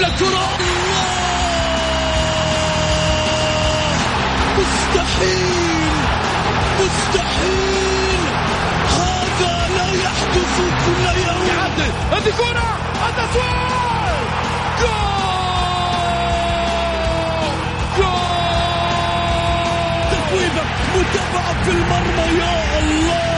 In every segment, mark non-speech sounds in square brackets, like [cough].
لك كرة مستحيل. مستحيل. هذا لا يحدث كل يوم. يعدل هذه كرة. التسويق جول. جول. تسويبة متابعة في المرمى. يا الله.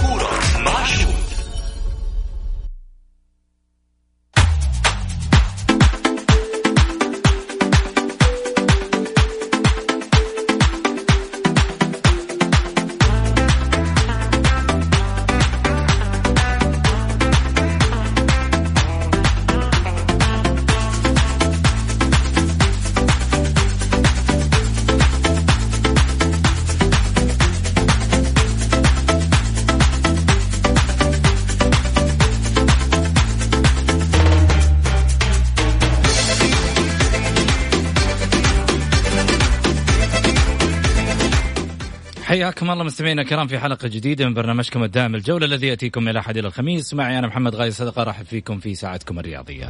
حياكم الله مستمعينا الكرام في حلقة جديدة من برنامجكم الدائم الجولة الذي يأتيكم من الاحد إلى الخميس معي أنا محمد غاي صدقه ارحب فيكم في ساعتكم الرياضية.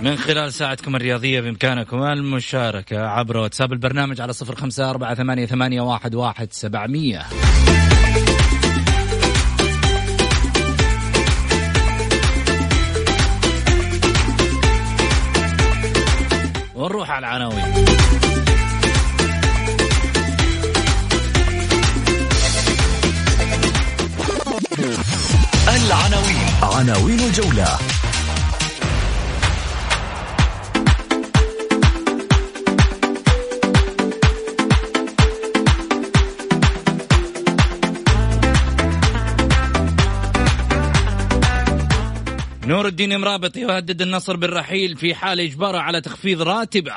من خلال ساعتكم الرياضية بإمكانكم المشاركة عبر واتساب البرنامج على صفر خمسة أربعة ثمانية, ثمانية واحد, واحد سبعمية ونروح على العناوين. العناوين. عناوين الجولة. نور الدين مرابط يهدد النصر بالرحيل في حال إجباره على تخفيض راتبه.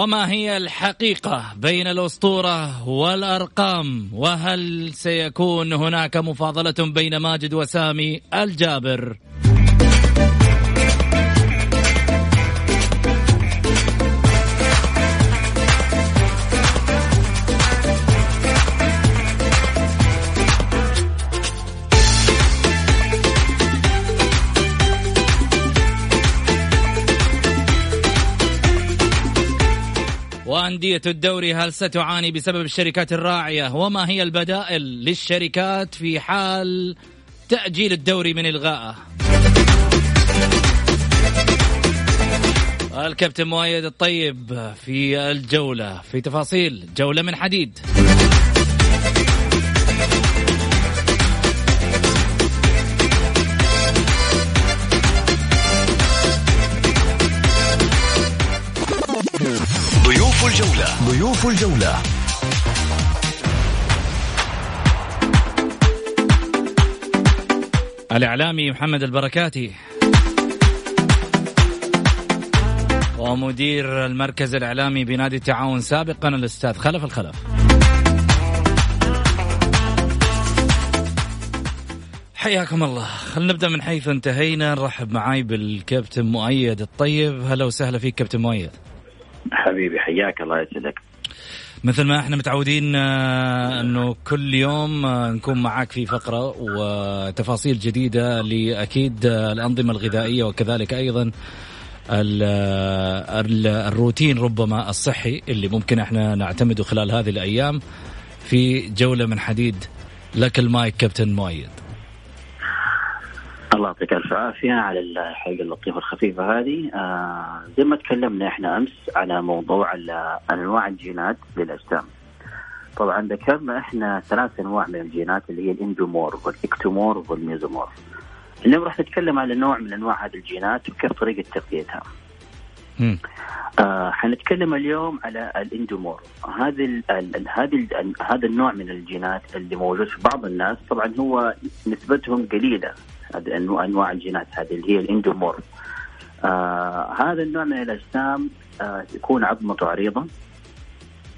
وما هي الحقيقة بين الأسطورة والأرقام؟ وهل سيكون هناك مفاضلة بين ماجد وسامي الجابر؟ وأندية الدوري هل ستعاني بسبب الشركات الراعية؟ وما هي البدائل للشركات في حال تأجيل الدوري من إلغائه الكابتن مؤيد الطيب في الجولة في تفاصيل جولة من حديد. الجولة. ضيوف الجولة. الإعلامي محمد البركاتي. ومدير المركز الإعلامي بنادي التعاون سابقا الأستاذ خلف الخلف. حياكم الله. خلينا نبدأ من حيث انتهينا. نرحب معاي بالكابتن مؤيد الطيب. هلا وسهلا فيك كابتن مؤيد. حبيبي حياك الله يسعدك مثل ما إحنا متعودين آه، انه كل يوم آه، نكون معاك في فقرة وتفاصيل جديدة لأكيد آه، الأنظمة الغذائية وكذلك أيضا الروتين ربما الصحي اللي ممكن إحنا نعتمده خلال هذه الأيام في جولة من حديد. لك المايك كابتن مؤيد. الله يعطيك ألف عافية على الحلقة اللطيفة الخفيفة هذه. آه زي ما تكلمنا إحنا أمس على موضوع أنواع الجينات للأجسام. طبعا ذكرنا إحنا ثلاث أنواع من الجينات اللي هي ال endomorph وال ectomorph وال mesomorph. اليوم راح نتكلم على نوع من أنواع هذه الجينات وكيف طريقة تغذيتها. آه حنتكلم اليوم على ال endomorph. هذه هذه هذا النوع من الجينات اللي موجود في بعض الناس. طبعا هو نسبتهم قليلة. انواع الجينات هذه اللي هي ال endomorph آه هذا النوع من الأجسام آه يكون عظمته عريضة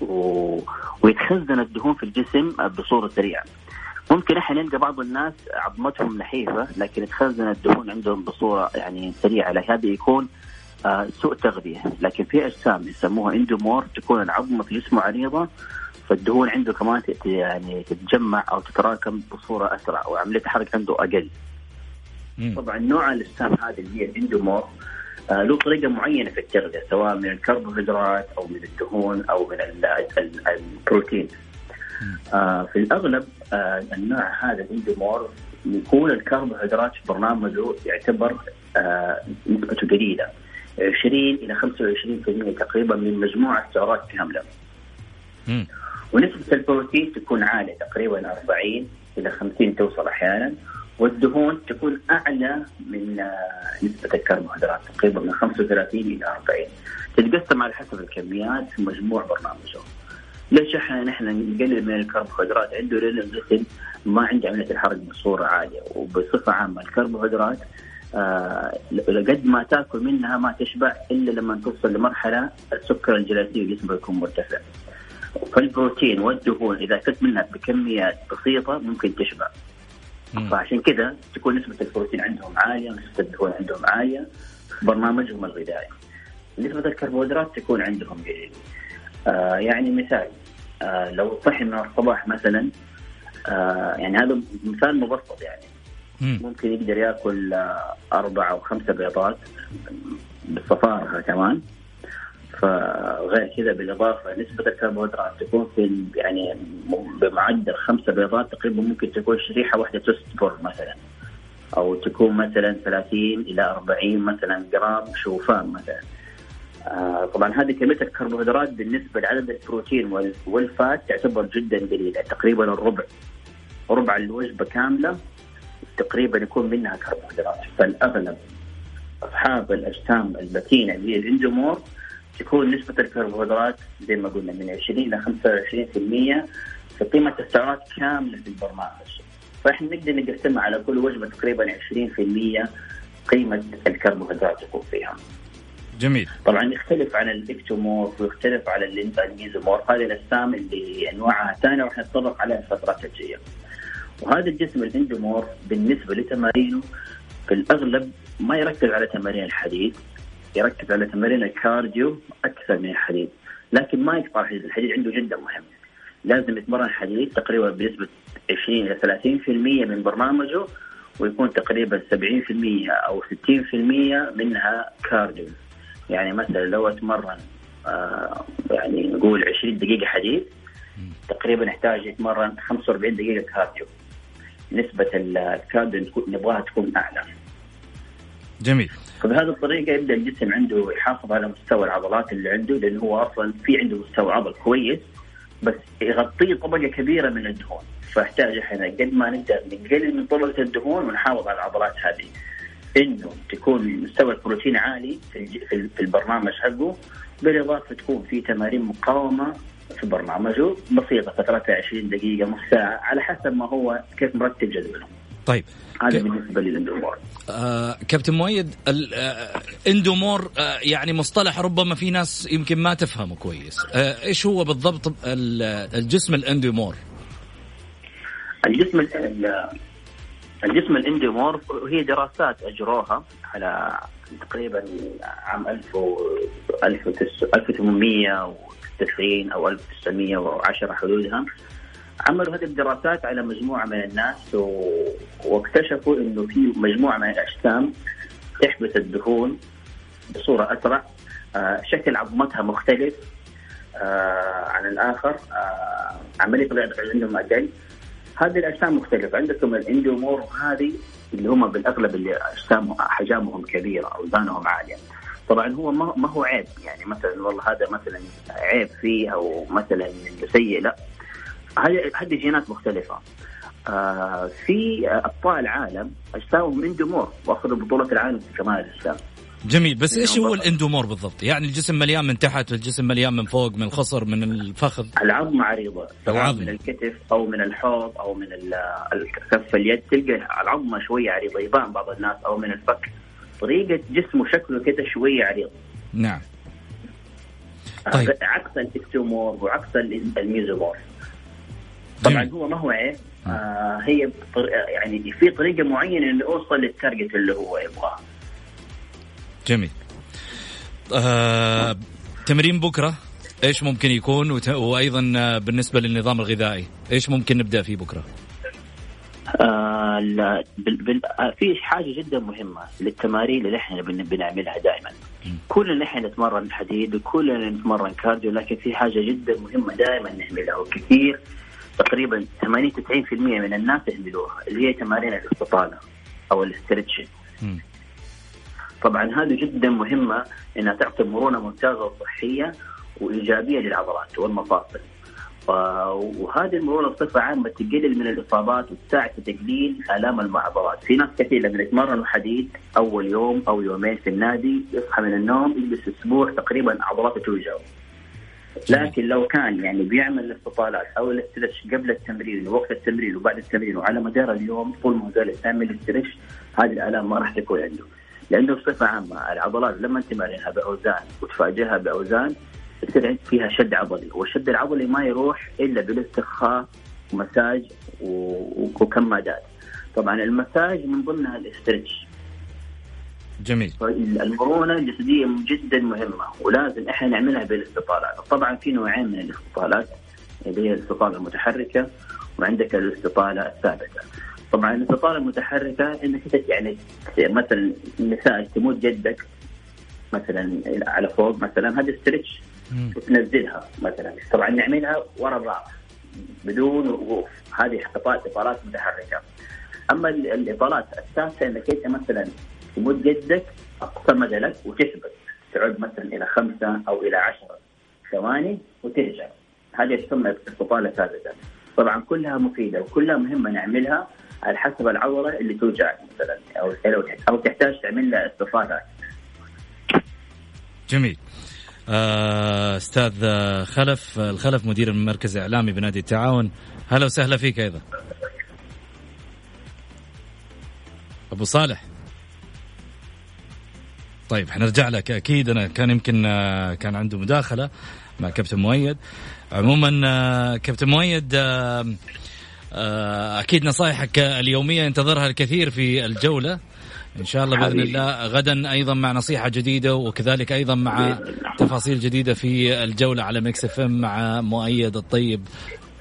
و... ويتخزن الدهون في الجسم بصورة سريعة. ممكن إحنا نلقى بعض الناس عظمتهم نحيفة لكن يتخزن الدهون عندهم بصورة يعني سريعة. هذا يكون آه سوء تغذية. لكن في أجسام يسموها إندومور تكون العظمة في جسمه عريضة فالدهون عنده كمان يعني تتجمع أو تتراكم بصورة أسرع وعملية الحرق عنده أقل. طبعا نوع الاجسام هذه اللي هي ال endomorph آه له طريقة معينة في التغذية سواء من الكربوهيدرات أو من الدهون أو من البروتين. آه في الأغلب آه النوع هذا ال endomorph يكون الكربوهيدرات في برنامجه يعتبر نسبته قليلة 20 إلى 25% تقريبا من مجموع السعرات كامله. ونسبة البروتين تكون عالية تقريبا 40 إلى 50 توصل أحيانا والدهون تكون أعلى من نسبة الكربوهيدرات تقريبا من 35 إلى 40 تتقسم على حسب الكميات في مجموع برنامجه. ليش إحنا نحن نقلل من الكربوهيدرات عنده لأن الجسم ما عنده عملية الحرق بصورة عالية وبصفة عامة الكربوهيدرات آه قد ما تأكل منها ما تشبع إلا لما توصل لمرحلة السكر الجلاسي في جسمك يكون مرتفع. فالبروتين والدهون إذا أكلت منها بكميات بسيطة ممكن تشبع. فعشان كذا تكون نسبة البروتين عندهم عالية ونسبة الدهون عندهم عالية في برنامجهم الغذائي. نسبة الكربوهيدرات تكون عندهم قليلة. آه يعني مثال آه لو صحي من الصباح مثلا آه يعني هذا مثال مبسط يعني ممكن يقدر يأكل أربع أو خمسة بيضات بصفارها كمان فغير كذا بالإضافة نسبة الكربوهيدرات تكون في يعني بمعدل خمسة بيضات تقريبا ممكن تكون شريحة واحدة تستبر مثلا. أو تكون مثلا 30 إلى 40 مثلا جرام شوفان مثلا. آه طبعا هذه كمية الكربوهيدرات بالنسبة لعدد البروتين والفات تعتبر جدا قليلة تقريبا الربع. ربع الوجبة كاملة تقريبا يكون منها كربوهيدرات. فالأغلب أصحاب الأجسام المتينة اللي هي ال endomorph تكون نسبة الكربوهيدرات زي ما قلنا من 20 إلى 25% في قيمة السعرات كاملة في البرنامج فإحنا نقدر نقسمها على كل وجبة تقريبا 20% قيمة الكربوهيدرات تكون فيها. جميل طبعا يختلف عن ال ectomorph ويختلف على ال mesomorph هذه الأجسام اللي أنواعها ثانية راح نتطرق عليها الفترات الجاية. وهذا الجسم ال endomorph بالنسبة لتمارينه في الأغلب ما يركز على تمارين الحديد يركز على تمارين ال cardio أكثر من الحديد. لكن ما يقطع الحديد. الحديد عنده جدا مهم لازم يتمرن حديد تقريبا بنسبة 20 إلى 30% من برنامجه ويكون تقريبا 70% أو 60% منها cardio. يعني مثلا لو أتمرن آه يعني نقول 20 دقيقة حديد تقريبا يحتاج يتمرن 45 دقيقة cardio. نسبة الكارديو نبغاها تكون أعلى. جميل. فبهذه الطريقة يبدأ الجسم عنده يحافظ على مستوى العضلات اللي عنده لأنه هو أصلا في عنده مستوى عضل كويس بس يغطيه طبقة كبيرة من الدهون. فأحتاج إحنا قد ما نقدر نقلل من طبقة الدهون ونحافظ على العضلات هذه. إنه تكون مستوى البروتين عالي في في البرنامج حقه بالإضافة تكون في تمارين مقاومة في برنامجه بسيطة فترتها 20 دقيقة نص ساعة على حسب ما هو كيف مرتب جدوله. طيب. هذا ك... بالنسبة لل endomorph. آه كابتن مؤيد ال endomorph آه يعني مصطلح ربما في ناس يمكن ما تفهمه كويس. آه إيش هو بالضبط الجسم ال endomorph؟ الجسم الجسم ال endomorph هي دراسات أجروها على تقريبا عام 1000 1890 أو 1910 حدودها. عملوا هذه الدراسات على مجموعة من الناس و... واكتشفوا إنه في مجموعة من الأجسام تحبس الدهون بصورة أسرع. آه شكل عظمتها مختلف. آه عن الآخر آه عملية الرياضه عندهم أقل. هذه الأجسام مختلفة. عندكم الاندومور هذه اللي هم بالأغلب اللي اجسام احجامهم كبيرة اوزانهم عالية. طبعا هو ما هو عيب. يعني مثلا والله هذا مثلا عيب فيه أو مثلا سيء. لا. هذه هذه جينات مختلفة. آه في أبطال العالم اجسامهم إندومور وأخذوا بطولة العالم في كمال الاجسام جميل بس إيش هو الإندومور بالضبط؟ يعني الجسم مليان من تحت والجسم مليان من فوق من الخصر من الفخذ؟ العظمه عريضه سواء. من الكتف أو من الحوض أو من كف اليد. تلقى العظمة شوية عريضة يبان بعض الناس أو من الفك. طريقة جسمه شكله كده شوية عريض. نعم. طيب. عكس ال ectomorph وعكس ال mesomorph. طبعا. هو ما هو عيب. آه. هي يعني في طريقة معينة إنه اوصل لل target اللي هو يبغاه. جميل. آه، تمرين بكرة إيش ممكن يكون؟ وت... وأيضا آه، بالنسبة للنظام الغذائي إيش ممكن نبدأ فيه بكرة؟ آه لا بال... بال... آه، في حاجة جدا مهمة للتمارين اللي إحنا بن... بنعملها دائما. كلنا إحنا نتمرن حديد وكلنا نتمرن cardio لكن في حاجة جدا مهمة دائما نعملها وكثير تقريبا 80 90% من الناس يعملوها اللي هي تمارين الاستطالة أو ال stretching طبعا هذه جدا مهمة إنها تعطي مرونة ممتازة وصحية وإيجابية للعضلات والمفاصل. وهذه المرونة بصفة عامة تقلل من الإصابات وتساعد في تقليل آلام العضلات، في ناس كثير لما يتمرنوا حديد أول يوم أو يومين في النادي يصحى من النوم يجلس أسبوع تقريبا عضلاته توجعه. لكن لو كان يعني بيعمل الاستطالات أو الاسترتش قبل التمرين ووقت التمرين وبعد التمرين وعلى مدار اليوم طول ما زال يعمل الاسترتش هذه الآلام ما راح تكون عنده. لأنه بصفة عامة العضلات لما تمارنها بأوزان وتفاجئها بأوزان يصير فيها شد عضلي والشد العضلي ما يروح إلا بالاسترخاء ومساج وكمادات طبعا المساج من ضمنها الاسترتش. جميل. المرونه الجسديه جدا مهمة ولازم إحنا نعملها بالاستطالات طبعا في نوعين من الاستطالات اللي هي الاستطالة المتحركة وعندك الاستطالة الثابته طبعا الاستطالة المتحركة إنك يعني مثلا مثال تموت جدك مثلا على فوق مثلا هذه ستريتش وتنزلها مثلا. طبعا نعملها ورا الراس بدون وقوف. هذه اطالات متحركه أما الاطالات الثابته إنك أنت مثلا تموت جدك أقصى مدى لك وتثبت تعود مثلا إلى خمسة أو إلى عشرة ثواني وترجع هذه تسمى اطاله ثابتة طبعا كلها مفيدة وكلها مهمة نعملها على حسب العضله اللي توجعك مثلا أو أو تحتاج تعمل لها استفادات. جميل. آه، أستاذ خلف الخلف مدير المركز الإعلامي بنادي التعاون هلا وسهلا فيك أيضا. أبو صالح طيب حنرجع لك. أكيد أنا كان يمكن آه، كان عنده مداخلة مع كابتن مؤيد. عموما آه، كابتن مؤيد آه، أكيد نصائحك اليومية انتظرها الكثير في الجولة. إن شاء الله بإذن الله غدا أيضا مع نصيحة جديدة وكذلك أيضا مع تفاصيل جديدة في الجولة على ميكس إف إم مع مؤيد الطيب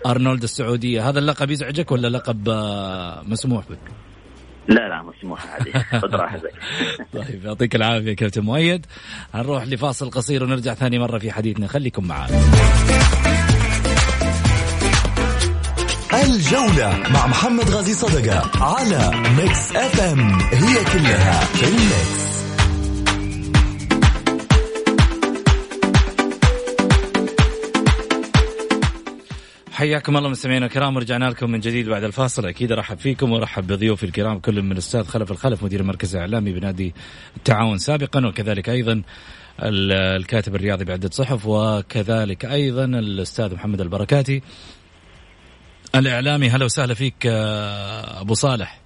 أرنولد السعودية. هذا اللقب يزعجك ولا لقب مسموح بك؟ لا لا مسموح عادي. [laughs] خذ راحتك. طيب يعطيك العافية كابتن مؤيد. هنروح لفاصل قصير ونرجع ثاني مرة في حديثنا. خليكم معنا الجولة مع محمد غازي صدقة على ميكس اف ام هي كلها في الميكس حياكم الله مستمعينا الكرام ورجعنا لكم من جديد بعد الفاصل. أكيد أرحب فيكم وأرحب بضيوفي الكرام كل من الأستاذ خلف الخلف مدير المركز الإعلامي بنادي التعاون سابقا وكذلك أيضا الكاتب الرياضي بعدة صحف وكذلك أيضا الأستاذ محمد البركاتي الإعلامي. هلا وسهلا فيك آه، أبو صالح.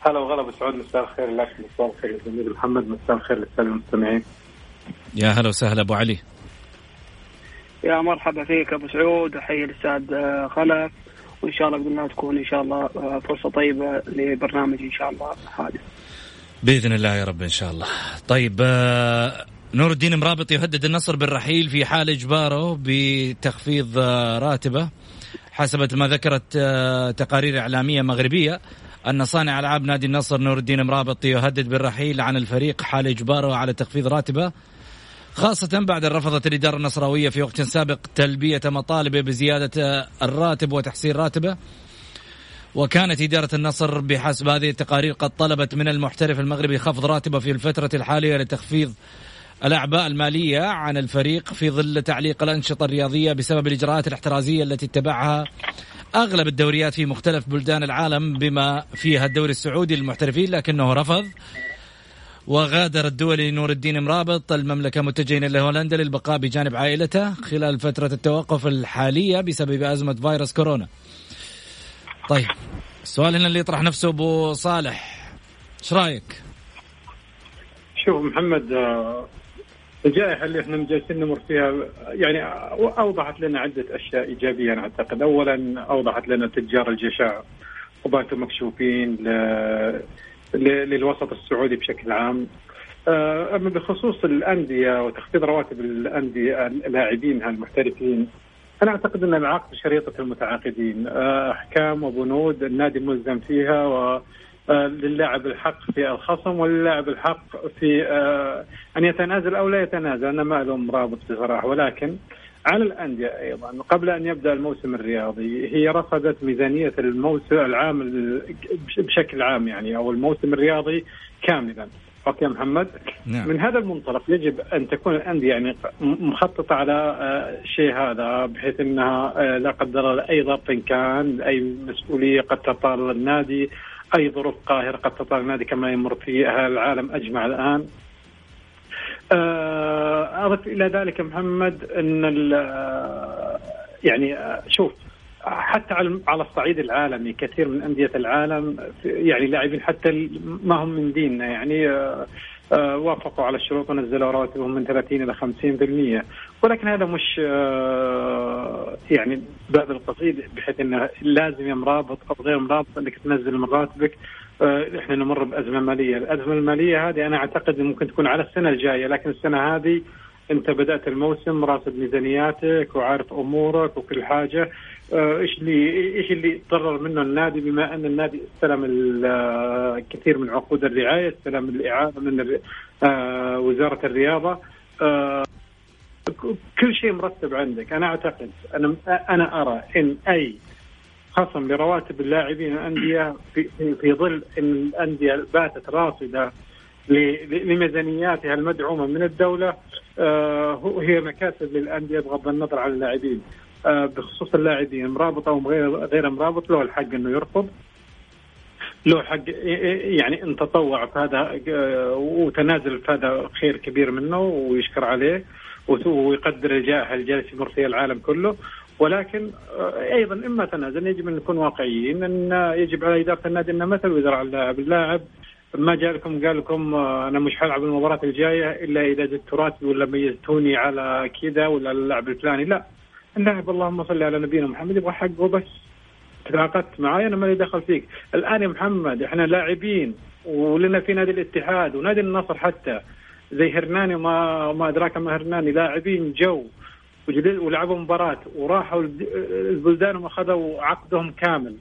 هلا وغلا أبو سعود مساء الخير لك مساء الخير للزميل محمد مساء الخير للسادة المستمعين. يا هلا وسهلا أبو علي. يا مرحبا فيك أبو سعود. أحيي الأستاذ آه، خلف. وإن شاء الله باذن الله تكون إن شاء الله آه، فرصة طيبة لبرنامج إن شاء الله هذا. بإذن الله يا رب إن شاء الله. طيب نور الدين مرابط يهدد النصر بالرحيل في حال إجباره بتخفيض راتبه حسب ما ذكرت آه، تقارير إعلامية مغربية أن صانع ألعاب نادي النصر نور الدين مرابط يهدد بالرحيل عن الفريق حال إجباره على تخفيض راتبه خاصة بعد رفضت الإدارة النصراوية في وقت سابق تلبية مطالبه بزيادة الراتب وتحسين راتبه وكانت إدارة النصر بحسب هذه التقارير قد طلبت من المحترف المغربي خفض راتبه في الفترة الحالية لتخفيض الأعباء المالية عن الفريق في ظل تعليق الأنشطة الرياضية بسبب الإجراءات الاحترازية التي اتبعها أغلب الدوريات في مختلف بلدان العالم بما فيها الدوري السعودي للمحترفين لكنه رفض وغادر الدولي نور الدين مرابط. المملكة متجهين إلى هولندا للبقاء بجانب عائلته خلال فترة التوقف الحالية بسبب أزمة فيروس كورونا. طيب السؤال هنا اللي يطرح نفسه أبو صالح. إيش رأيك؟ شوف محمد آه، الجائحة اللي إحنا جالسين نمر فيها يعني أوضحت لنا عدة أشياء إيجابية أنا أعتقد، اولا أوضحت لنا تجار الجشع وباتوا مكشوفين للوسط السعودي بشكل عام. آه، أما بخصوص الأندية وتخفيض رواتب الأندية لاعبينها المحترفين أنا أعتقد أن العقد شريطة المتعاقدين آه، احكام وبنود النادي ملزم فيها و آه، للاعب الحق في الخصم وللاعب الحق في آه، أن يتنازل أو لا يتنازل أنا ما لهم رابط بصراحه ولكن على الأندية أيضا قبل أن يبدأ الموسم الرياضي هي رصدت ميزانية الموسم العام بشكل عام يعني أو الموسم الرياضي كاملا أوكي محمد نعم. من هذا المنطلق يجب أن تكون الأندية يعني مخططة على آه، شيء هذا بحيث إنها لا قدر الله أي ضغط كان أي مسؤولية قد تطال النادي أي ظروف قاهرة قد تطال النادي كما يمر فيها العالم أجمع الآن. آه، أضف إلى ذلك محمد إن آه، يعني آه، شوف حتى على الصعيد العالمي كثير من أندية العالم يعني لاعبين حتى ما هم من ديننا يعني وافقوا على الشروط ونزلوا رواتبهم من 30 إلى 50% ولكن هذا مش آه، يعني باب القصيد بحيث إنه لازم يا مرابط أو غير مرابط إنك تنزل من راتبك. آه، إحنا نمر بأزمة مالية، الأزمة المالية هذه أنا أعتقد ممكن تكون على السنة الجاية لكن السنة هذه أنت بدأت الموسم راسب ميزانياتك وعارف أمورك وكل حاجة. آه، إيش اللي إيش اللي تضرر منه النادي بما أن النادي استلم الكثير من عقود الرعاية استلم الاعاده من آه، وزارة الرياضة. آه، كل شيء مرتب عندك. أنا أعتقد أنا أنا أرى إن أي خصم لرواتب اللاعبين الأندية في, في ظل إن الأندية باتت راصده لميزانياتها المدعومة من الدولة هي مكاسب للأندية بغض النظر عن اللاعبين. آه، بخصوص اللاعبين مرابط أو غير غير مرابط له الحق إنه يرفض. له حق يعني إن تطوع فهذا آه، وتنازل فهذا خير كبير منه ويشكر عليه ويقدر الجائحه الجالس يمر فيها العالم كله. ولكن آه، أيضا اما تنازل يجب أن نكون واقعيين إن يجب على إدارة النادي انها مثل وزراء اللاعب، اللاعب ما جاء لكم قال لكم أنا مش حلعب المباراة الجاية إلا إذا زدت راتبي ولا ميزتوني على كذا ولا اللاعب الفلاني. لا. اللاعب اللهم صل على نبينا محمد يبغى حقه بس تعاقدت معي أنا مالي دخل فيك. الآن يا محمد إحنا لاعبين ولنا في نادي الاتحاد ونادي النصر حتى. زي هرناني وما ما أدراك ما هرناني لاعبين جو. ولعبوا مباراة وراحوا البلدان وأخذوا عقدهم كامل.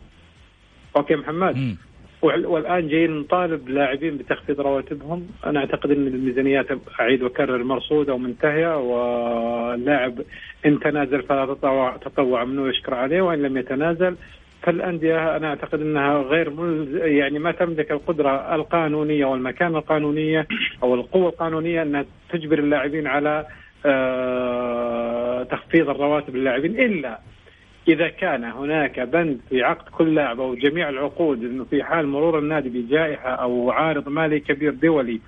أوكي محمد؟ والآن جايين نطالب لاعبين بتخفيض رواتبهم. أنا أعتقد إن الميزانيات أعيد وأكرر مرصوده ومنتهيه واللاعب إن تنازل فلا تطوع تطوع منه يشكر عليه وإن لم يتنازل فالأندية أنا أعتقد إنها غير ملز يعني ما تملك القدرة القانونية والمكانة القانونية أو القوة القانونية انها تجبر اللاعبين على آه تخفيض الرواتب للاعبين إلا إذا كان هناك بند في عقد كل لاعب أو جميع العقود إنه في حال مرور النادي بجائحة أو عارض مالي كبير دولي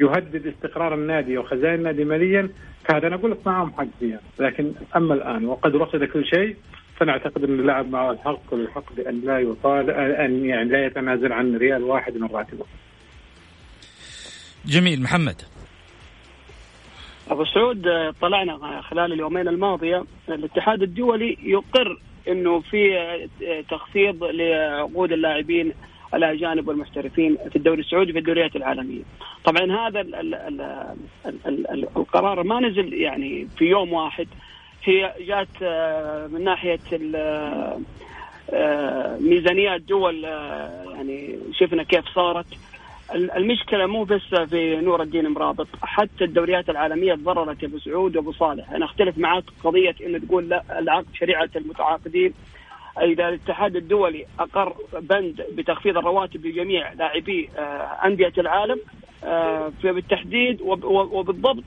يهدد استقرار النادي وخزائن النادي ماليا فهذا أنا أقول لك معهم حق فيها لكن أما الآن وقد رصد كل شيء فانا اعتقد إن اللاعب معه الحق والحق بأن لا يطال أن يعني لا يتنازل عن ريال واحد من راتبه. جميل محمد. أبو سعود طلعنا خلال اليومين الماضية. الاتحاد الدولي يقر إنه في تخفيض لعقود اللاعبين الأجانب والمحترفين في الدوري السعودي في الدوريات العالمية. طبعا هذا ال ال ال ال ال القرار ما نزل يعني في يوم واحد. هي جات من ناحية ميزانيات دول يعني شفنا كيف صارت. المشكلة مو بس في نور الدين مرابط حتى الدوريات العالمية تضررت يا أبو سعود وأبو صالح أنا أختلف معك قضية إنه تقول لا العقد شريعة المتعاقدين إذا الاتحاد الدولي أقر بند بتخفيض الرواتب لجميع لاعبي آه، أندية العالم بالتحديد وبالضبط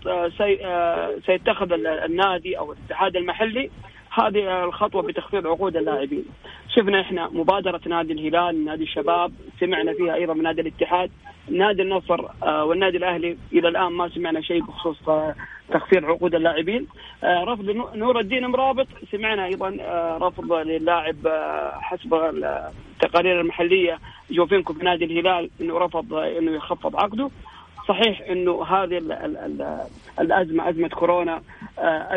سيتخذ النادي أو الاتحاد المحلي هذه الخطوة بتخفيض عقود اللاعبين. شفنا إحنا مبادرة نادي الهلال، نادي الشباب، سمعنا فيها أيضا من نادي الاتحاد، نادي النصر آه، والنادي الأهلي إلى الآن ما سمعنا شيء بخصوص آه، تخفيض عقود اللاعبين. آه، رفض نور الدين مرابط سمعنا أيضا رفض للاعب حسب التقارير المحلية جوفينكو بنادي الهلال إنه رفض إنه يخفض عقده. صحيح إنه هذه ال ال ال الأزمة أزمة كورونا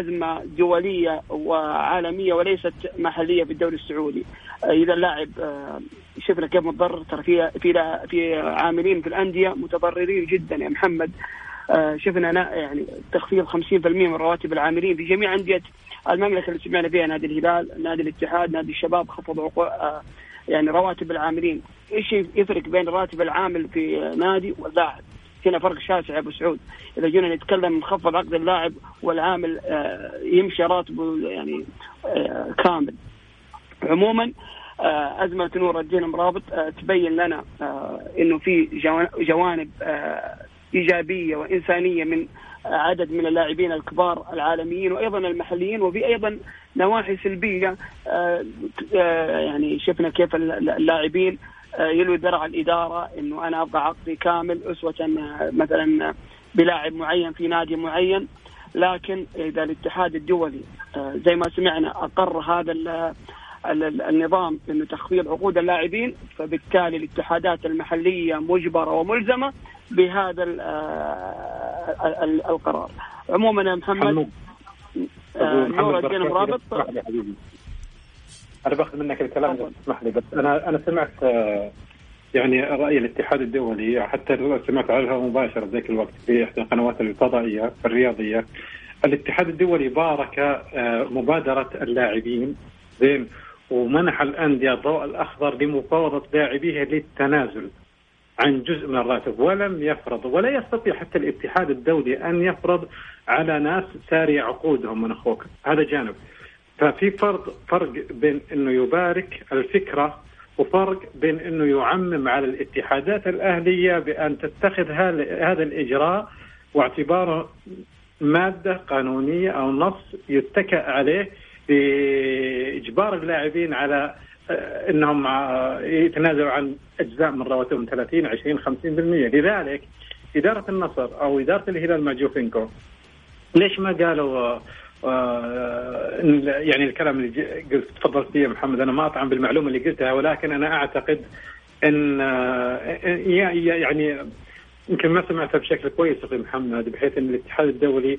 أزمة دولية وعالمية وليست محلية في الدوري السعودي إذا اللاعب آه، شفنا كيف متضرر ترى في في في عاملين في الأندية متضررين جدا يا محمد. شفنا يعني تخفيض 50% من رواتب العاملين في جميع أندية المملكة اللي سمعنا فيها نادي الهلال، نادي الاتحاد، نادي الشباب خفضوا يعني رواتب العاملين، إيش يفرق بين راتب العامل في نادي واللاعب؟ هنا فرق شاسع يا أبو سعود. إذا جينا نتكلم نخفض عقد اللاعب والعامل آه، يمشي راتبه يعني آه، كامل. عموما آه، أزمة نور الدين مرابط تبين لنا أنه في جوانب إيجابية وإنسانية من عدد من اللاعبين الكبار العالميين وأيضا المحليين وفي أيضا نواحي سلبية يعني شفنا كيف اللاعبين آه، يلوي ذرع الإدارة إنه أنا أبغى عقدي كامل أسوة آه، مثلا بلاعب معين في نادي معين. لكن إذا الاتحاد الدولي آه، زي ما سمعنا أقر هذا النظام إنه تخفيض عقود اللاعبين فبالتالي الاتحادات المحلية مجبرة وملزمة بهذا القرار. عموما يا محمد نور الدين مرابط. أنا باخذ منك الكلام اذا تسمح لي بس أنا أنا سمعت آه، يعني رأي الاتحاد الدولي حتى سمعت عنها مباشرة ذاك الوقت في إحدى القنوات الفضائية الرياضية. الاتحاد الدولي بارك آه، مبادرة اللاعبين زين ومنح الأندية الضوء الأخضر لمفاوضة لاعبيها للتنازل عن جزء من الراتب. ولم يفرض ولا يستطيع حتى الاتحاد الدولي أن يفرض على ناس ساري عقودهم من أخوك. هذا جانب. ففي فرق فرق بين إنه يبارك الفكرة وفرق بين إنه يعمم على الاتحادات الأهلية بأن تتخذ هذا الإجراء واعتباره مادة قانونية أو نص يتكأ عليه باجبار اللاعبين على آه، إنهم آه، يتنازلوا عن أجزاء من رواتبهم 30 20 50% لذلك إدارة النصر أو إدارة الهلال مع جوفينكو ليش ما قالوا آه، يعني الكلام اللي قلت تفضلت فيه محمد أنا ما أطعن بالمعلومة اللي قلتها ولكن أنا أعتقد إن يعني يمكن ما سمعتها بشكل كويس أخي محمد بحيث إن الاتحاد الدولي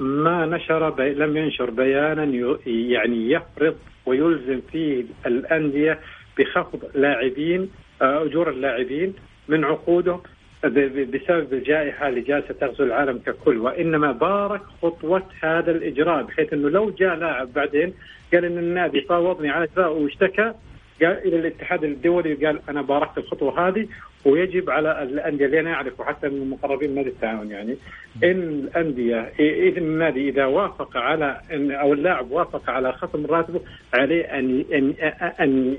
ما نشر لم ينشر بيانا يعني يفرض ويلزم فيه الأندية بخفض لاعبين أجور اللاعبين من عقودهم بسبب الجائحة اللي جالسة تغزو العالم ككل. وإنما بارك خطوة هذا الإجراء بحيث أنه لو جاء لاعب بعدين قال أن النادي فاوضني على إجراء واشتكى قال إلى الاتحاد الدولي قال أنا باركت الخطوة هذه ويجب على الأندية اللي أنا اعرف وحتى من مقربين نادي التعاون يعني إن الأندية اذا النادي إذا وافق على إن أو اللاعب وافق على خصم راتبه عليه أن أن أن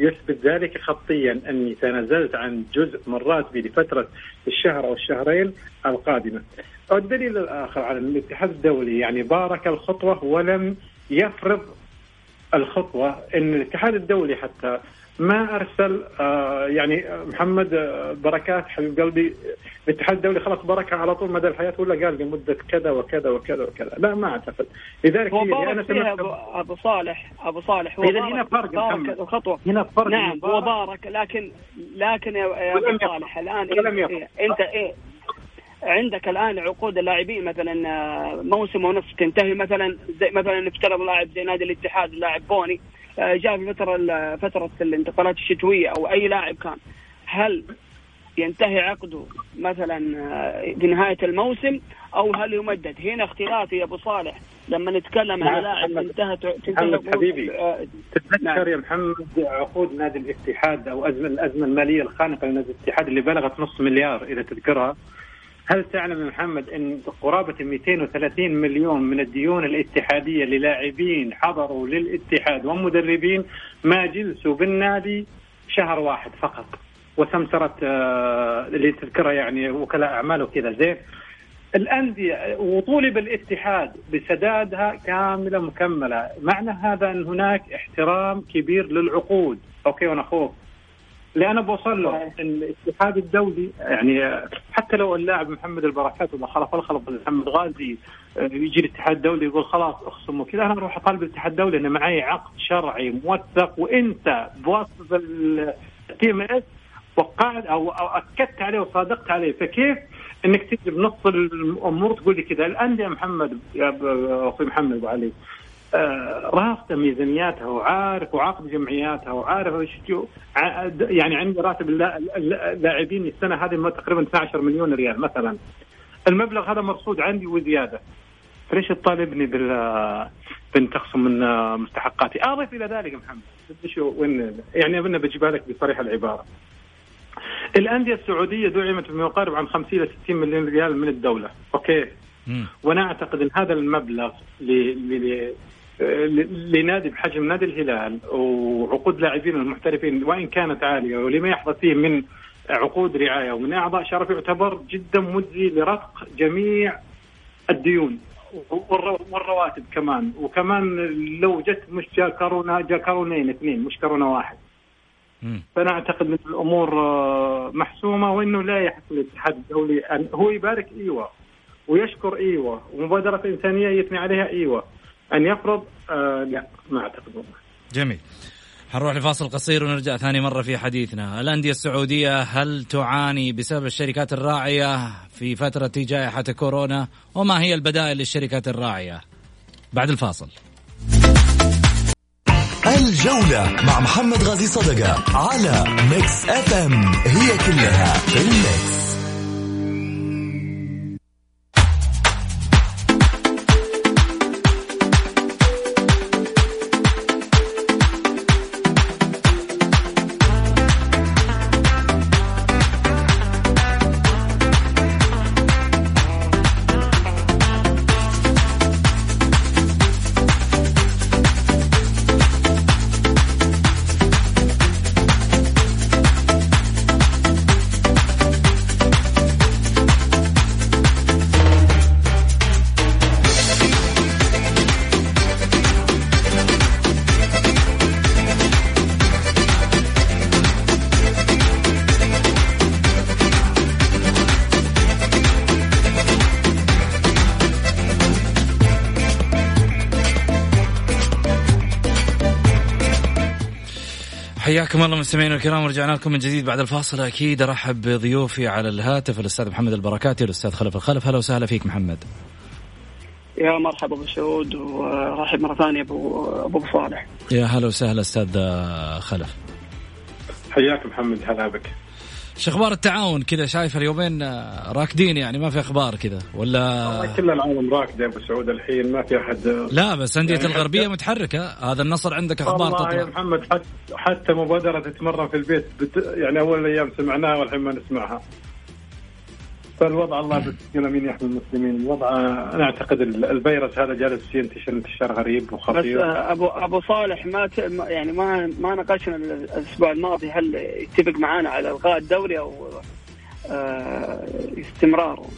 يثبت ذلك خطيا أني تنازلت عن جزء من راتبي لفترة الشهر أو الشهرين القادمة. الدليل الآخر على الاتحاد الدولي يعني بارك الخطوة ولم يفرض الخطوة إن الاتحاد الدولي حتى ما أرسل آه يعني محمد آه، بركات حبيب قلبي الاتحاد الدولي خلاص بركة على طول مدى الحياة ولا قال لمدة كذا وكذا وكذا وكذا. لا ما أعتقد. لذلك بارك أنا فيها أبو, أبو صالح أبو صالح. هو إذا هنا فرق بارك الخطوة. هنا فرق نعم هو بارك لكن لكن يا أبو صالح الآن إيه أنت إيه؟ عندك الآن عقود اللاعبين مثلا آه، موسم ونصف تنتهي مثلا زي مثلا نفترض لاعب زي نادي الاتحاد لاعب بوني آه، جاء في فترة فترة الانتقالات الشتوية أو أي لاعب كان. هل ينتهي عقده مثلا في آه، الموسم؟ أو هل يمدد؟ هنا اختلاف يا أبو صالح لما نتكلم على لاعب انتهت تنتهي حبيبي. تتذكر نعم. يا محمد عقود نادي الاتحاد أو ازمه الأزمة المالية الخانقة لنادي الاتحاد اللي بلغت نص مليار إذا تذكرها. هل تعلم يا محمد إن قرابة 230 مليون من الديون الاتحادية للاعبين حضروا للاتحاد ومدربين ما جلسوا بالنادي شهر واحد فقط؟ وسمسره آه، اللي تذكرها يعني وكلاء اعمال وكذا زين. الأندية وطولب الاتحاد بسدادها كاملة مكملة، معنى هذا أن هناك احترام كبير للعقود، okay وأنا أخوك. اللي أنا بوصل له ان الاتحاد الدولي يعني حتى لو اللاعب محمد البركات ولا خلف الخلف محمد غازي آه، يجي الاتحاد الدولي يقول خلاص اخصم وكذا أنا أروح أطالب الاتحاد الدولي إن معي عقد شرعي موثق وانت بواسطه ال TMS وقعت أو أكدت عليه وصادقت عليه. فكيف إنك تجي بنص الأمور تقول لي كذا؟ الانديه محمد يا أخوي محمد أبو علي آه، رافضه ميزانياتها وعارف وعاقد جمعياتها وعارف إيش يعني عندي راتب اللاعبين السنة هذه تقريبا 12 مليون ريال مثلا المبلغ هذا مرصود عندي وزيادة فليش تطالبني بال بان تخصم من مستحقاتي؟ أضيف إلى ذلك محمد شو وين يعني ابنا بجيبها لك بصريح العبارة. الأندية السعودية دعمت بما يقارب عن 50 إلى 60 مليون ريال من الدولة، okay؟ مم. وأنا أعتقد إن هذا المبلغ لنادي بحجم نادي الهلال وعقود لاعبين المحترفين وإن كانت عالية ولما يحظى فيه من عقود رعاية ومن أعضاء شرف يعتبر جدا مجزي لرتق جميع الديون والرواتب كمان. وكمان لو جت مش جا كورونا جا كورونين اثنين مش كورونا واحد. فأنا أعتقد إن الأمور آه، محسومة وإنه لا يحق للاتحاد الدولي ان هو يبارك إيوه ويشكر إيوه ومبادرة إنسانية يثني عليها إيوه. أن يفرض آه لا ما أعتقد والله. جميل. حنروح لفاصل قصير ونرجع ثاني مرة في حديثنا. الأندية السعودية هل تعاني بسبب الشركات الراعية في فترة جائحة كورونا؟ وما هي البدائل للشركات الراعية؟ بعد الفاصل. الجولة مع محمد غازي صدقة على ميكس اف ام هي كلها في الميكس حياكم الله مستمعينا الكرام ورجعنا لكم من جديد بعد الفاصل. أكيد أرحب بضيوفي على الهاتف الأستاذ محمد البركاتي والاستاذ خلف الخلف. هلا وسهلا فيك محمد. يا مرحبا أبو سعود ورحب مرة ثانية ابو أبو صالح. يا هلا وسهلا أستاذ خلف. حياك محمد هلا بك. شو أخبار التعاون كذا شايف اليومين آه، راكدين يعني ما في أخبار كذا ولا؟ كل العالم راكد يا أبو سعود الحين ما في أحد. لا بس أندية يعني الغربية متحركة. هذا النصر عندك أخبار تطلع يا محمد حتى حتى مبادرة تتمرن في البيت بت... يعني أول أيام سمعناها والحين ما نسمعها. فالوضع الله بالسكينه مين يحمي المسلمين. الوضع أنا أعتقد الفيروس هذا جالس ينتشر انتشار غريب وخطير. بس آه، ابو أبو صالح ما ت... يعني ما ما ناقشنا الأسبوع الماضي هل يتفق معانا على إلغاء الدوري أو آه استمراره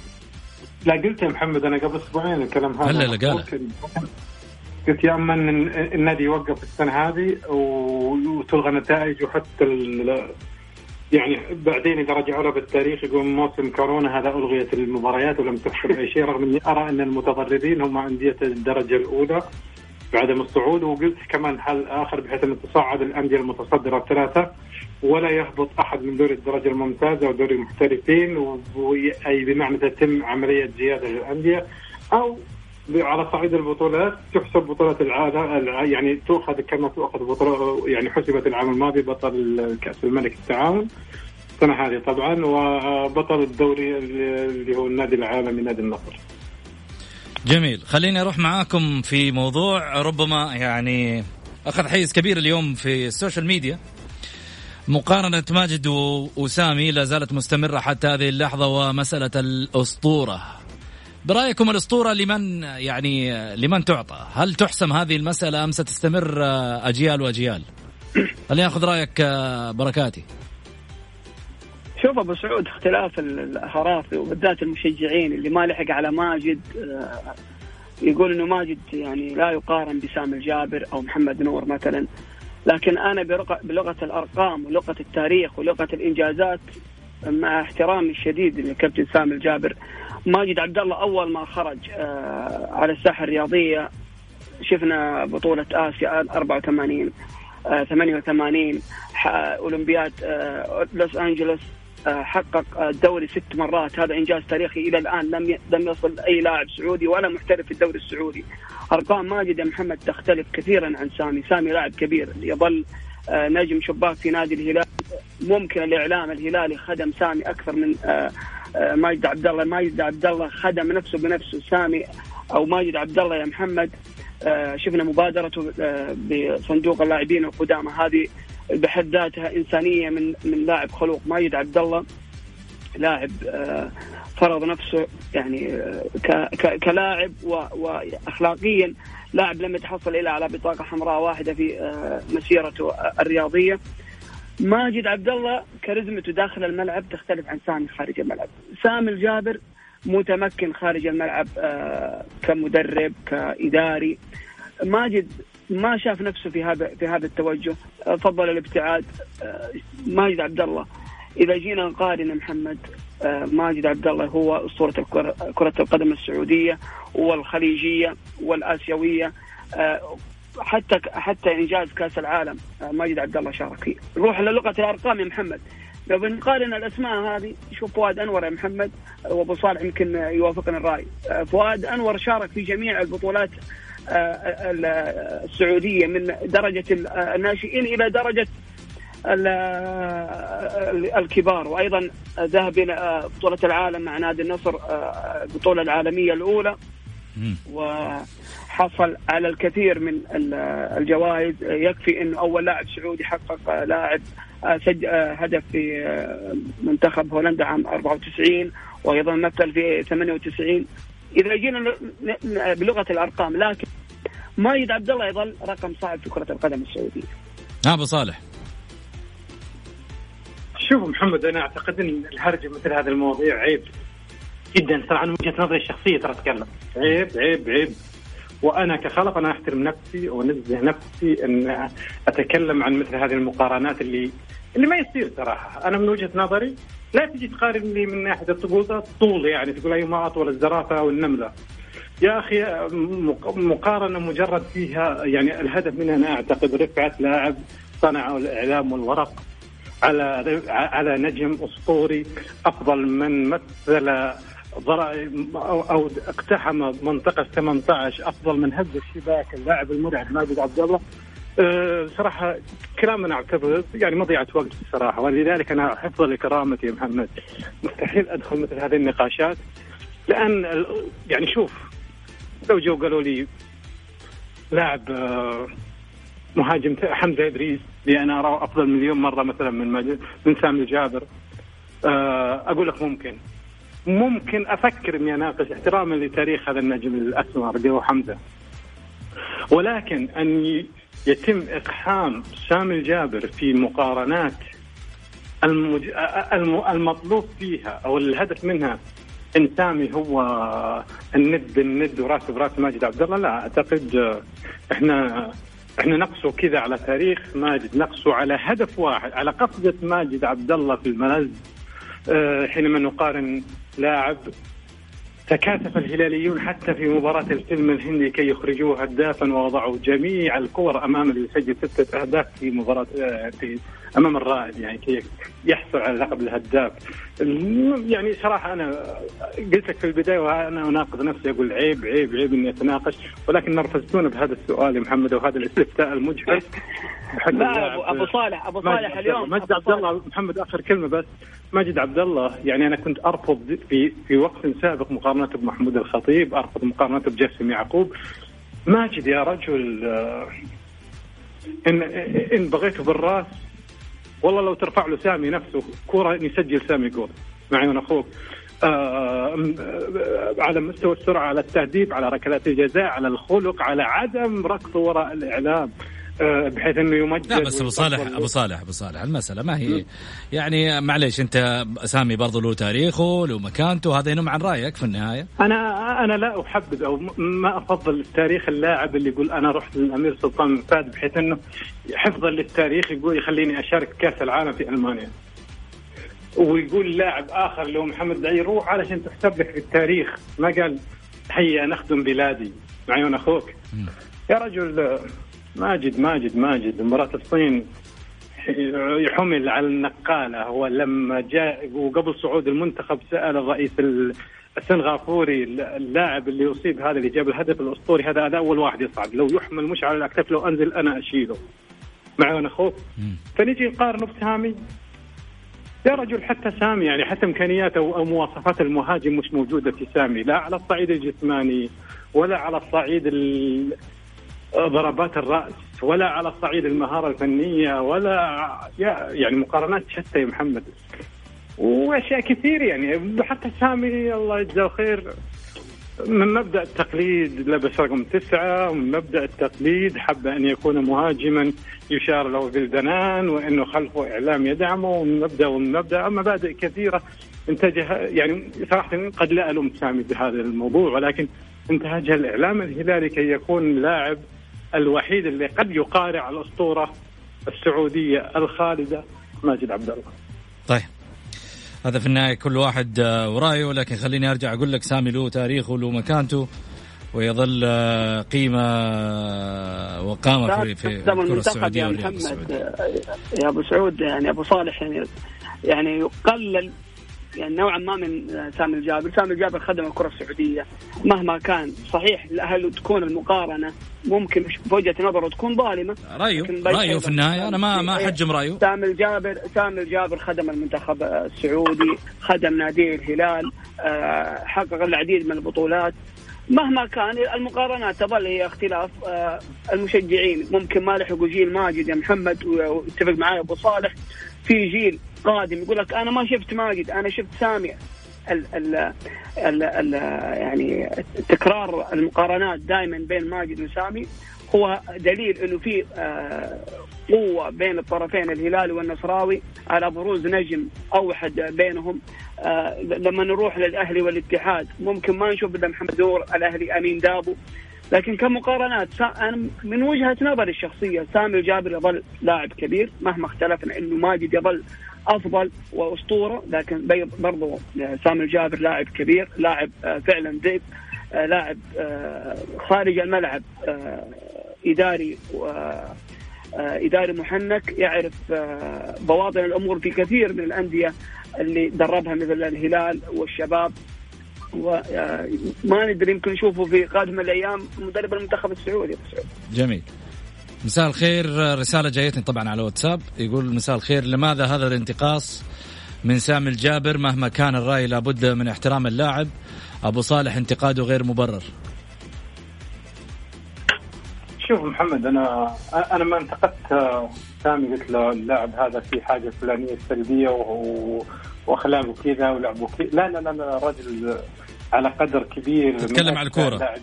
لا قلت يا محمد أنا قبل أسبوعين الكلام هذا هلا لا قال قلت يا أما النادي يوقف السنة هذه وتلغى نتائج وحتى يعني بعدين إذا رجعوا له بالتاريخ يقول موسم كورونا هذا ألغيت المباريات ولم تحسب أي شيء رغم إني أرى إن المتضررين هم انديه الدرجة الأولى بعدم الصعود وقلت كمان حل آخر بحيث أن تصعد الأندية المتصدرة الثلاثة ولا يهبط أحد من دوري الدرجة الممتازة ودوري المحترفين أي بمعنى تتم عملية زيادة للأندية أو على صعيد البطولات تحسب بطولة العالم يعني تؤخذ كما تؤخذ بطولة يعني حسبت العام الماضي بطل كأس الملك التعاون السنة هذه طبعا وبطل الدوري اللي هو النادي العالمي نادي النصر. جميل. خليني أروح معاكم في موضوع ربما يعني أخذ حيز كبير اليوم في السوشيال ميديا. مقارنة ماجد وسامي لا زالت مستمرة حتى هذه اللحظة ومسألة الأسطورة. برأيكم الأسطورة لمن يعني لمن تعطى؟ هل تحسم هذه المسألة أم ستستمر أجيال وأجيال؟ [clears throat] خليني آخذ رأيك بركاتي. شوف أبو سعود اختلاف الاهراف وبالذات المشجعين اللي ما لحق على ماجد آه، يقول إنه ماجد يعني لا يقارن بسام الجابر أو محمد نور مثلا لكن أنا بلغة الأرقام ولغة التاريخ ولغة الإنجازات مع احترامي الشديد للكابتن سامي الجابر ماجد عبد الله أول ما خرج آه، على الساحة الرياضية شفنا بطولة آسيا 84 88 أولمبياد آه، لوس أنجلوس آه، حقق الدوري ست مرات. هذا إنجاز تاريخي إلى الآن لم لم يصل أي لاعب سعودي ولا محترف في الدوري السعودي. أرقام ماجد يا محمد تختلف كثيرا عن سامي. سامي لاعب كبير يظل آه، نجم شباك في نادي الهلال. ممكن الإعلام الهلالي خدم سامي أكثر من ماجد عبد الله ماجد عبد الله خدم نفسه بنفسه سامي أو ماجد عبد الله يا محمد. آه، شفنا مبادرته آه، بصندوق اللاعبين القدامى. هذه بحد ذاتها إنسانية من من لاعب خلوق ماجد عبد الله لاعب آه، فرض نفسه يعني كلاعب واخلاقيا لاعب لم يتحصل إلا على بطاقة حمراء واحدة في مسيرته الرياضية. ماجد عبد الله كاريزمته داخل الملعب تختلف عن سامي خارج الملعب. سامي الجابر متمكن خارج الملعب آه، كمدرب كإداري. ماجد ما شاف نفسه في هذا في هذا التوجه. آه، فضل الابتعاد. آه، ماجد عبد الله إذا جينا نقارن محمد ماجد عبد الله هو أسطورة كرة القدم السعودية والخليجية والآسيوية. حتى حتى إنجاز كأس العالم ماجد عبد الله شارك فيه نروح للغة الأرقام يا محمد. لو بنقارن الأسماء هذه شوف فؤاد أنور يا محمد وأبو صالح يمكن يوافقنا الرأي. فؤاد أنور شارك في جميع البطولات آه، السعودية من درجة الناشئين إلى درجة الكبار. وأيضا ذهب إلى بطولة العالم مع نادي النصر آه، البطولة العالمية الأولى. وحصل على الكثير من الجوائز. يكفي إنه أول لاعب سعودي حقق لاعب سجل هدف في منتخب هولندا عام 94 وأيضا مثل في 98 إذا جينا بلغة الأرقام لكن ماجد عبد الله يظل رقم صعب في كرة القدم السعوديه. أبو صالح. شوف محمد أنا أعتقد إن الهرجة مثل هذه المواضيع عيب جدا. صراحة من وجهة نظري الشخصية ترى اتكلم عيب عيب عيب. وأنا كخلق أنا أحترم نفسي وانزه نفسي أن أتكلم عن مثل هذه المقارنات اللي اللي ما يصير صراحة. أنا من وجهة نظري لا تجي تقارن لي من ناحية الطول الطول يعني تقول ايما اطول الزرافة أو النمله يا أخي مقارنة مجرد فيها يعني الهدف منها أنا أعتقد رفعة لاعب صنعه الإعلام والورق على على نجم أسطوري أفضل من مثل أو اقتحم منطقة 18 أفضل من هز الشباك اللاعب المرعب ماجد عبد الله. أه صراحة كلام أنا أعتبر يعني مضيعة وقت الصراحة ولذلك أنا حفظا لكرامتي يا محمد. مستحيل أدخل مثل هذه النقاشات. لأن يعني شوف لو جو قالوا لي لاعب أه مهاجم حمزة إدريس اللي أنا أراه أفضل مليون مرة مثلا من من سامي الجابر أه أقول لك ممكن. ممكن أفكر إني أناقش احتراما لتاريخ هذا النجم الأسمر اللي هو حمزة. ولكن أن يتم إقحام سامي الجابر في مقارنات المج... المطلوب فيها أو الهدف منها إن سامي هو الند الند وراس براس ماجد عبد الله لا أعتقد إحنا إحنا نقصه كذا على تاريخ ماجد نقصه على هدف واحد على قفزه ماجد عبد الله في الملز آه، حينما نقارن لاعب تكاتف الهلاليون حتى في مباراة الفيلم الهندي كي يخرجوه هدافا ووضعوا جميع الكور أمام اللي يسجل ستة أهداف في مباراة آه، في أمام الرائد يعني كي يحصل على لقب الهداف. يعني صراحة أنا قلت لك في البداية وأنا أناقض نفسي أقول عيب عيب عيب إني أتناقش. ولكن نرفزتونا بهذا السؤال يا محمد وهذا الاستفتاء المجحف لا ابو أبو صالح أبو صالح اليوم مجد عبد الله محمد آخر كلمة بس. ماجد عبد الله يعني أنا كنت أرفض في في وقت سابق مقارنته بمحمود الخطيب أرفض مقارنته بجسم يعقوب. ماجد يا رجل آه، ان إن بغيته بالرأس والله لو ترفع له سامي نفسه كورة يسجل سامي جول مع عيون أخوك. آه على مستوى السرعة على التهديف على ركلات الجزاء على الخلق على عدم ركضه وراء الإعلام. آه، بحيث إنه يمجد لا بس أبو صالح أبو صالح أبو صالح المسألة ما هي. يعني معليش أنت سامي برضو له تاريخه له مكانته هذا ينم عن رأيك في النهاية؟ أنا أنا لا أحبذ أو ما أفضل تاريخ اللاعب اللي يقول أنا رحت للأمير سلطان بن فهد بحيث إنه حفظا للتاريخ يقول يخليني أشارك كأس العالم في ألمانيا. ويقول لاعب آخر اللي هو محمد العير روح علشان تحسب لك في التاريخ. ما قال هيا نخدم بلادي معيون أخوك. يا رجل ماجد ماجد ماجد. مباراة الصين يحمل على النقالة. هو لما جاء وقبل صعود المنتخب سأل الرئيس السنغافوري اللاعب اللي يصيب هذا اللي جاب الهدف الأسطوري هذا هذا أول واحد يصعد. لو يحمل مش على الأكتاف لو أنزل أنا أشيله. معي أخوك فنجي نقارنه بسامي يا رجل حتى سامي يعني حتى إمكانياته أو مواصفات المهاجم مش موجودة في سامي. لا على الصعيد الجسماني ولا على الصعيد ضربات الرأس ولا على الصعيد المهارة الفنية ولا يعني مقارنات شتى يا محمد. وأشياء كثير يعني حتى سامي الله يجزاه خير من مبدأ التقليد لبس رقم تسعة ومن مبدأ التقليد حب أن يكون مهاجما يشار له بالدنان وإنه خلفه إعلام يدعمه ومن مبدأ ومن مبدأ. مبادئ كثيرة انتجها يعني صراحة قد لا ألوم سامي بهذا الموضوع ولكن انتهجها الإعلام الهلالي كي يكون لاعب الوحيد اللي قد يقارع الأسطورة السعودية الخالدة ماجد عبد الله. طيب هذا في النهاية كل واحد آه، ورأيه ولكن خليني أرجع أقول لك سامي له تاريخه له مكانته ويظل آه، قيمة آه، وقامة في في الكرة السعودية يا محمد يا أبو سعود يعني أبو صالح يعني يعني يقلل يعني نوعا ما من سامي الجابر، سامي الجابر خدم الكرة السعودية. مهما كان صحيح هل تكون المقارنة ممكن في وجهة نظره تكون ظالمة. رأيه رأيه في النهاية. أنا ما ما أحجم رأيه. سامي الجابر سامي الجابر خدم المنتخب السعودي خدم نادي الهلال آه، حقق العديد من البطولات. مهما كان المقارنات تظل هي اختلاف آه، المشجعين. ممكن ما لحقوا جيل ماجد يا محمد واتفق معي أبو صالح. في جيل قادم يقول لك أنا ما شفت ماجد أنا شفت سامي ال ال ال ال يعني تكرار المقارنات دائما بين ماجد وسامي. هو دليل إنه في آه، قوة بين الطرفين الهلالي والنصراوي على بروز نجم أوحد بينهم. آه، لما نروح للأهلي والاتحاد ممكن ما نشوف إلا محمد نور الأهلي أمين دابو. لكن كمقارنات أنا من وجهة نظري الشخصية سامي الجابر يظل لاعب كبير مهما اختلفنا إنه ماجد يظل أفضل وأسطورة لكن برضو سامي الجابر لاعب كبير لاعب آه، فعلا ذئب آه، لاعب آه، خارج الملعب إداري إداري محنك يعرف بواطن الأمور في كثير من الأندية اللي دربها مثل الهلال والشباب. وما ندري يمكن نشوفه في قادم الأيام مدرب المنتخب السعودي. جميل. مساء الخير. رسالة جايتني طبعا على واتساب. يقول مساء الخير لماذا هذا الانتقاص من سامي الجابر مهما كان الرأي لابد من احترام اللاعب؟ أبو صالح انتقاده غير مبرر. شوف محمد أنا أنا ما انتقدت سامي قلت له اللاعب هذا في حاجة فلانية سلبية وأخلاقه كذا ولعبه كذا. لا لا لا, لا رجل على قدر كبير تتكلم عن الكورة.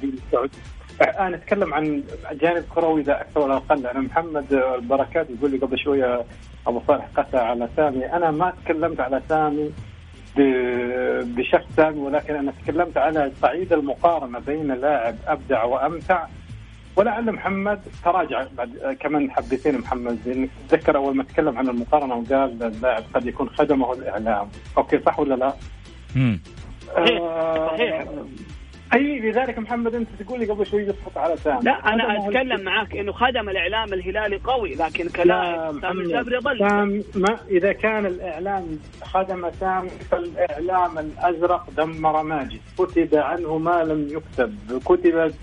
أنا أتكلم عن جانب كروي ذا أكثر ولا أقل. أنا محمد البركات يقول لي قبل شوية أبو صالح قسى على سامي. أنا ما تكلمت على سامي بشخص سامي ولكن أنا تكلمت على صعيد المقارنة بين لاعب أبدع وأمتع. ولعل محمد تراجع بعد كمان حبتين محمد. انك تتذكر أول ما تكلم عن المقارنة وقال اللاعب قد يكون خدمه الإعلام. okay صح ولا لا؟ امم صحيح. صحيح. اي لذلك محمد أنت تقول لي قبل شوي يسقط على سام لا أنا أتكلم معاك إنه خدم الإعلام الهلالي قوي لكن كلام سام الجبري ظل سام ما إذا كان الإعلام خدم سام فالإعلام الأزرق دمر ماجد. كتب عنه ما لم يكتب. كتب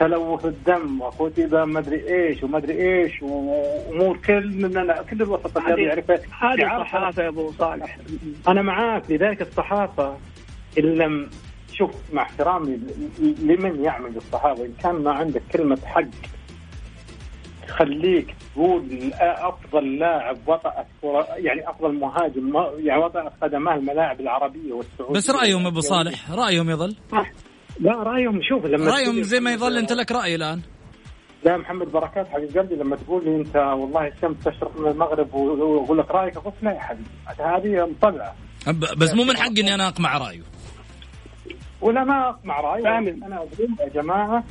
تلوث الدم وكتب ما أدري إيش وما أدري إيش وأمور كل كل الوسط الرياضي يعرفها هذه الصحافه يا أبو صالح. أنا معاك لذلك الصحافة إن لم شوف مع احترامي لمن يعمل الصحافه إن كان ما عندك كلمة حق تخليك تقول أفضل لاعب وطأت يعني أفضل مهاجم يعني وطأت قدماه الملاعب العربية والسعودية. بس رأيهم أبو صالح رأيهم يظل؟ لا رأيهم شوف لما رأيهم زي ما يظل أنت لك رأي الآن. لا محمد بركات حبيب قلبي لما تقول لي أنت والله الشمس تشرق من المغرب وأقول لك رأيك أقول لا يا حبيبي هذه مطلعة. بس مو من حقي إني أنا اقمع رأيه. ولا ما اقمع رايه أنا أقول يا جماعة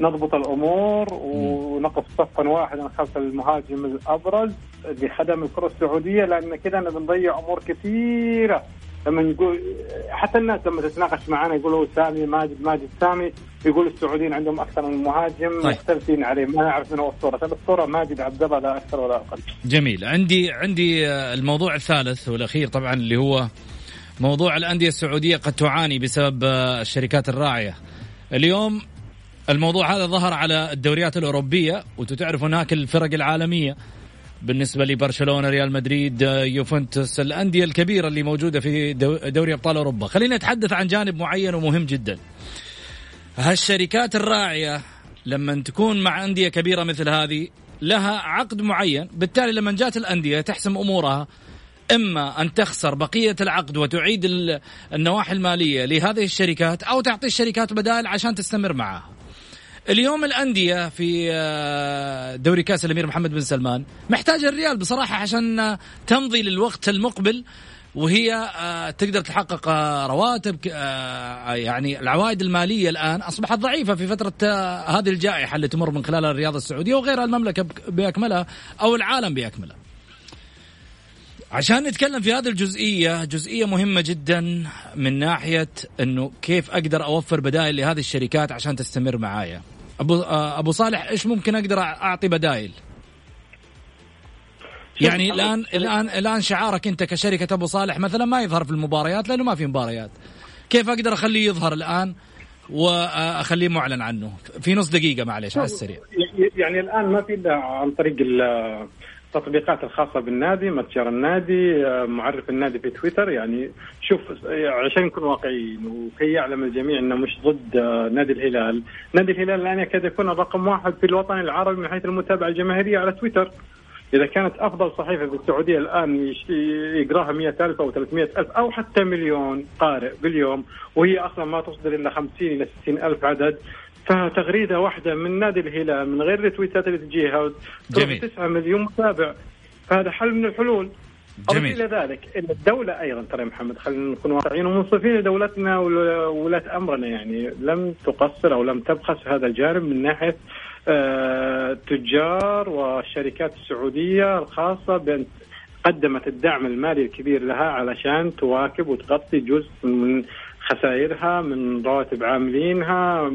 نضبط الأمور ونقف صفا واحدا خلف المهاجم الأبرز اللي خدم الكرة السعودية لأن كذا بنضيع أمور كثيرة. لما نقول حتى الناس لما تتناقش معنا يقولوا سامي ماجد ماجد سامي يقول السعوديين عندهم أكثر من مهاجم طيب. مختلفين عليه. ما نعرف من هو الصورة الصورة ماجد عبد الله لا أكثر ولا أقل. جميل. عندي عندي الموضوع الثالث والأخير طبعا اللي هو موضوع الأندية السعودية قد تعاني بسبب الشركات الراعية. اليوم الموضوع هذا ظهر على الدوريات الأوروبية وأنتم تعرفوا هناك الفرق العالمية. بالنسبة لبرشلونة ريال مدريد يوفنتوس الأندية الكبيرة اللي موجودة في دوري أبطال أوروبا. خلينا نتحدث عن جانب معين ومهم جدا. هالشركات الراعية لما تكون مع أندية كبيرة مثل هذه لها عقد معين. بالتالي لما جات الأندية تحسم أمورها إما أن تخسر بقية العقد وتعيد النواحي المالية لهذه الشركات أو تعطي الشركات بدائل عشان تستمر معها. اليوم الأندية في آه، دوري كأس الأمير محمد بن سلمان محتاجة الريال بصراحة عشان تمضي للوقت المقبل وهي آه، تقدر تحقق آه، رواتب يعني العوائد المالية الآن أصبحت ضعيفة في فترة هذه الجائحة اللي تمر من خلالها الرياضة السعودية وغيرها المملكة بأكملها أو العالم بأكمله عشان نتكلم في هذه الجزئية جزئية مهمة جدا من ناحية أنه كيف أقدر أوفر بدائل لهذه الشركات عشان تستمر معايا أبو أبو صالح إيش ممكن أقدر أعطي بدائل؟ يعني الآن الآن الآن شعارك أنت كشركة أبو صالح مثلا ما يظهر في المباريات لأنه ما في مباريات. كيف أقدر أخليه يظهر الآن وأخليه معلن عنه؟ في نص دقيقة معلش على السريع. يعني الآن ما في إلا عن طريق التطبيقات الخاصة بالنادي متجر النادي معرف النادي في تويتر يعني شوف عشان نكون واقعيين وكي يعلم الجميع إنه مش ضد نادي الهلال. نادي الهلال الآن يكاد يكون رقم واحد في الوطن العربي من حيث المتابعة الجماهيرية على تويتر. إذا كانت أفضل صحيفة في السعودية الآن يقراها 100000 أو 300000 أو حتى مليون قارئ باليوم وهي أصلا ما تصدر إلا 50 إلى 60 ألف عدد فتغريده واحدة من نادي الهلال من غير التويتات اللي تجيها جميل. 9 مليون متابع. فهذا حل من الحلول. جميل. إلى ذلك إن الدولة أيضا ترى محمد خلينا نكون واقعيين ومنصفين دولتنا وولاة أمرنا يعني لم تقصر أو لم تبخس هذا الجانب من التجار آه، والشركات السعودية الخاصة بأن قدمت الدعم المالي الكبير لها علشان تواكب وتغطي جزء من خسائرها من رواتب عاملينها.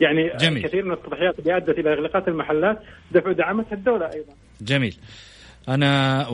يعني جميل. كثير من التضحيات اللي أدت إلى إغلاقات المحلات دعمتها الدولة أيضا. جميل. أنا